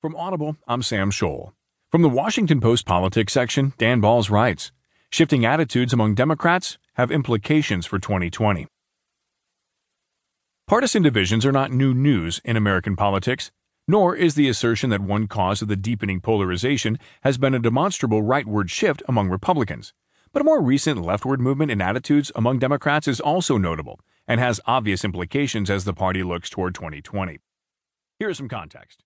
From Audible, I'm Sam Scholl. From the Washington Post Politics section, Dan Balz writes Shifting attitudes among Democrats have implications for 2020. Partisan divisions are not new news in American politics, nor is the assertion that one cause of the deepening polarization has been a demonstrable rightward shift among Republicans. But a more recent leftward movement in attitudes among Democrats is also notable and has obvious implications as the party looks toward 2020. Here is some context.